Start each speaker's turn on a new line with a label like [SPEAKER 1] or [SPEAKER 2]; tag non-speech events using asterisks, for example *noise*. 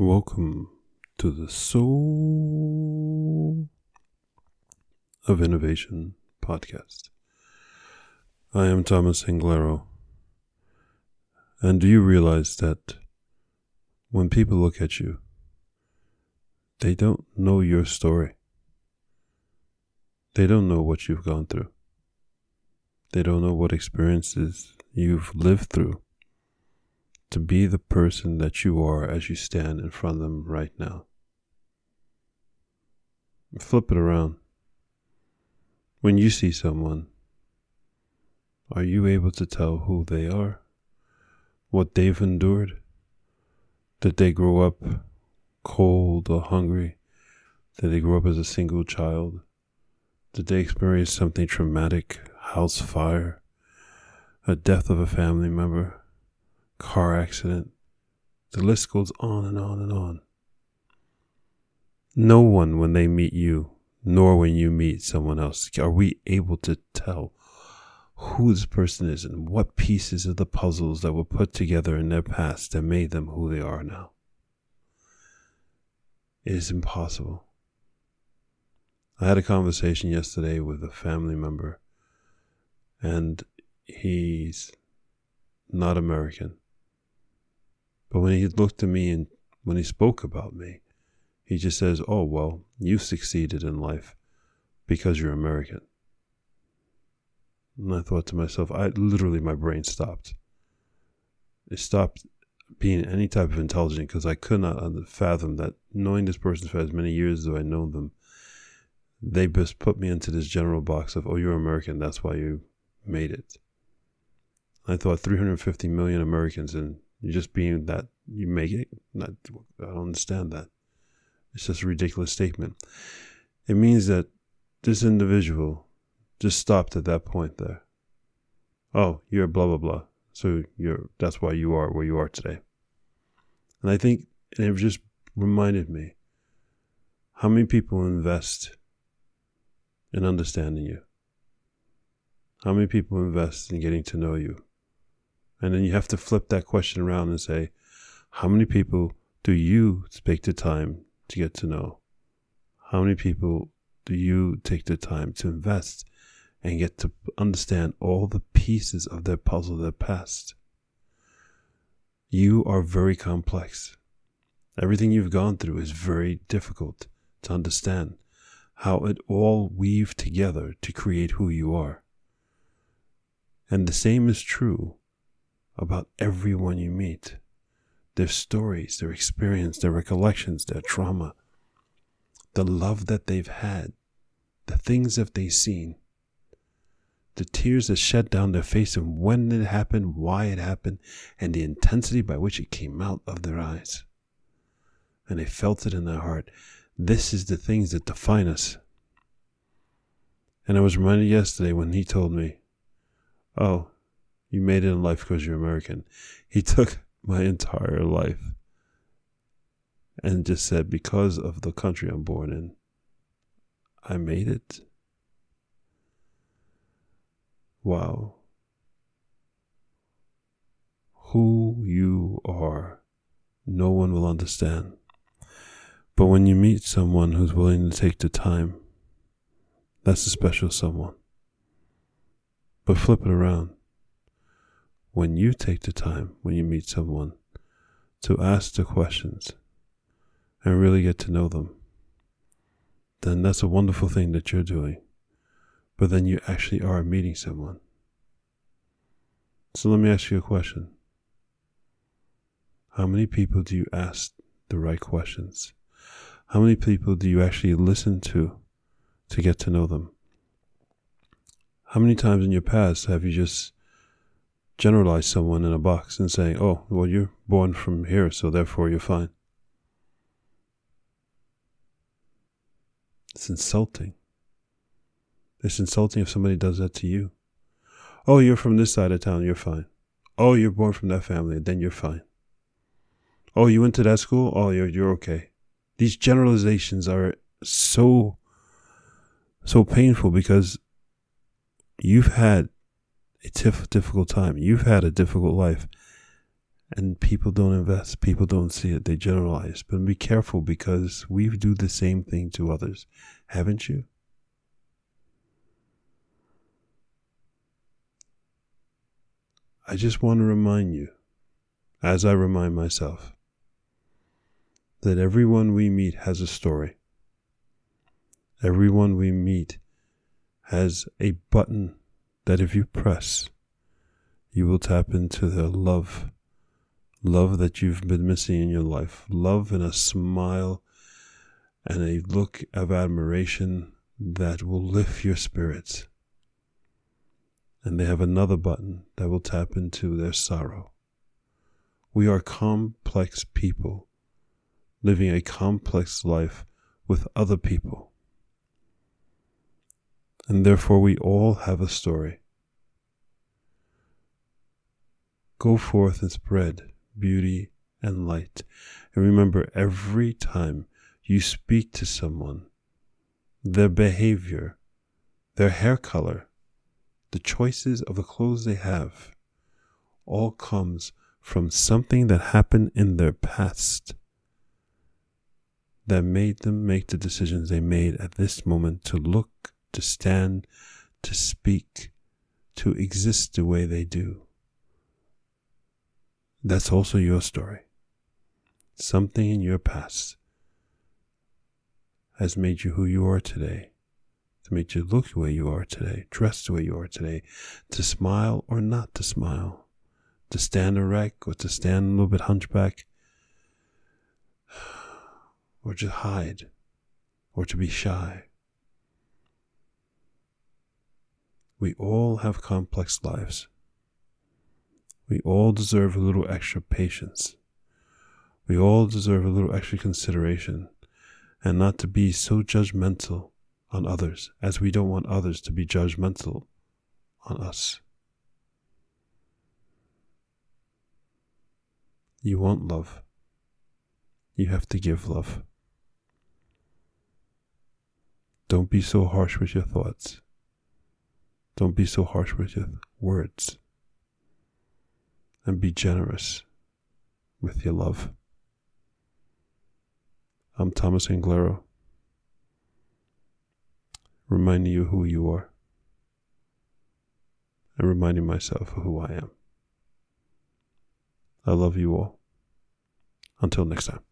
[SPEAKER 1] Welcome to the Soul of Innovation podcast. I am Thomas Anglero. And do you realize that when people look at you, they don't know your story? They don't know what you've gone through. They don't know what experiences you've lived through to be the person that you are as you stand in front of them right now. Flip it around. When you see someone, are you able to tell who they are? What they've endured? Did they grow up cold or hungry? Did they grow up as a single child? Did they experience something traumatic, house fire, a death of a family member? Car accident. The list goes on and on and on. No one, when they meet you, nor when you meet someone else, are we able to tell who this person is and what pieces of the puzzles that were put together in their past that made them who they are now. It is impossible. I had a conversation yesterday with a family member, and he's not American. But when he looked at me and when he spoke about me, he just says, Oh, well, you succeeded in life because you're American. And I thought to myself, I literally, my brain stopped. It stopped being any type of intelligent because I could not fathom that knowing this person for as many years as I know them, they just put me into this general box of, oh, you're American, that's why you made it. I thought 350 million Americans, and you just being that you make it. Not, I don't understand that. It's just a ridiculous statement. It means that this individual just stopped at that point there. Oh, you're blah blah blah. So you're that's why you are where you are today. And I think and it just reminded me how many people invest in understanding you. How many people invest in getting to know you? And then you have to flip that question around and say, how many people do you take the time to get to know? How many people do you take the time to invest and get to understand all the pieces of their puzzle, their past? You are very complex. Everything you've gone through is very difficult to understand how it all weaved together to create who you are. And the same is true about everyone you meet their stories, their experience, their recollections, their trauma, the love that they've had, the things that they've seen, the tears that shed down their face and when it happened, why it happened, and the intensity by which it came out of their eyes. And they felt it in their heart. This is the things that define us. And I was reminded yesterday when he told me, Oh, you made it in life because you're American. He took *laughs* my entire life and just said, because of the country I'm born in, I made it. Wow. Who you are, no one will understand. But when you meet someone who's willing to take the time, that's a special someone. But flip it around when you take the time, when you meet someone, to ask the questions and really get to know them, then that's a wonderful thing that you're doing. But then you actually are meeting someone. So let me ask you a question. How many people do you ask the right questions? How many people do you actually listen to to get to know them? How many times in your past have you just generalize someone in a box and say, oh, well, you're born from here, so therefore you're fine. It's insulting. It's insulting if somebody does that to you. Oh, you're from this side of town, you're fine. Oh, you're born from that family, then you're fine. Oh, you went to that school? Oh, you're, you're okay. These generalizations are so, so painful because you've had a tif- difficult time. You've had a difficult life. and people don't invest, people don't see it, they generalize. But be careful because we do the same thing to others, haven't you? I just want to remind you, as I remind myself, that everyone we meet has a story. Everyone we meet has a button that if you press, you will tap into the love, love that you've been missing in your life, love and a smile and a look of admiration that will lift your spirits and they have another button that will tap into their sorrow. We are complex people living a complex life with other people. And therefore, we all have a story. Go forth and spread beauty and light. And remember, every time you speak to someone, their behavior, their hair color, the choices of the clothes they have all comes from something that happened in their past that made them make the decisions they made at this moment to look, to stand, to speak, to exist the way they do. That's also your story. Something in your past has made you who you are today to make you look the way you are today, dress the way you are today, to smile or not to smile, to stand erect or to stand a little bit hunchback, or to hide, or to be shy. We all have complex lives. We all deserve a little extra patience. We all deserve a little extra consideration and not to be so judgmental on others as we don't want others to be judgmental on us. You want love. You have to give love. Don't be so harsh with your thoughts. Don't be so harsh with your words. And be generous with your love. I'm Thomas Anglero reminding you who you are and reminding myself of who I am. I love you all. Until next time.